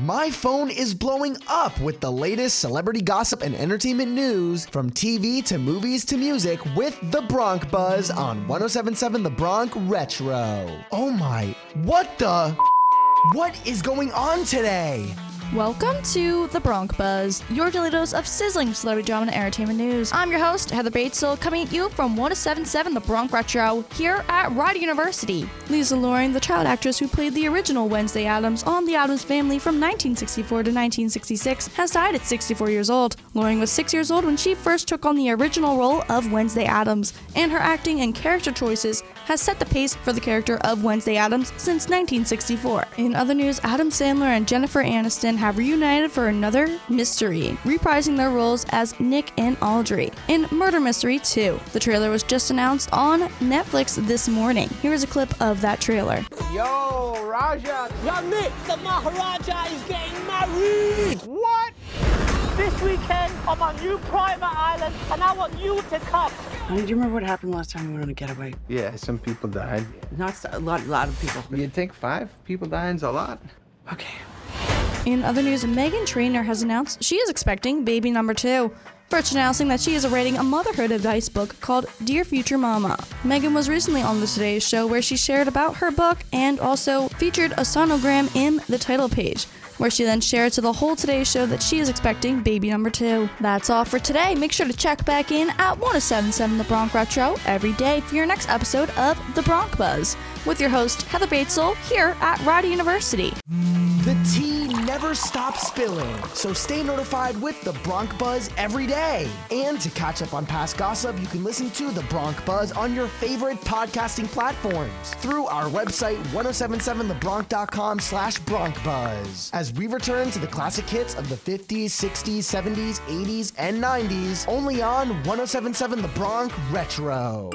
my phone is blowing up with the latest celebrity gossip and entertainment news from TV to movies to music with The Bronc Buzz on 1077 The Bronc Retro. Oh my, what the? What is going on today? Welcome to the Bronc Buzz, your daily dose of sizzling celebrity drama and entertainment news. I'm your host, Heather Batezel, coming at you from 1077 The Bronc Retro here at Rider University. Lisa Loring, the child actress who played the original Wednesday Addams on The Addams Family from 1964 to 1966, has died at 64 years old. Loring was six years old when she first took on the original role of Wednesday Addams, and her acting and character choices has set the pace for the character of Wednesday Addams since 1964. In other news, Adam Sandler and Jennifer Aniston have reunited for another mystery, reprising their roles as Nick and Audrey in Murder Mystery 2. The trailer was just announced on Netflix this morning. Here is a clip of that trailer. Yo, Raja. Yo, Nick, the Maharaja is getting married. What? This weekend, I'm on new private island, and I want you to come. Honey, do you remember what happened last time we went on a getaway? Yeah, some people died. Not a lot, a lot of people. You think five people dying's a lot? Okay. In other news, Meghan Trainor has announced she is expecting baby number two. First announcing that she is writing a motherhood advice book called Dear Future Mama. Megan was recently on the Today Show where she shared about her book and also featured a sonogram in the title page, where she then shared to the whole Today Show that she is expecting baby number two. That's all for today. Make sure to check back in at 1077 The Bronc Retro every day for your next episode of The Bronc Buzz with your host Heather Batezel here at Rider University. The tea never stop spilling, so stay notified with the Bronc Buzz every day. And to catch up on past gossip, you can listen to the Bronc Buzz on your favorite podcasting platforms through our website 1077thebronc.com slash broncbuzz. As we return to the classic hits of the 50s, 60s, 70s, 80s, and 90s, only on 1077 The Bronc Retro.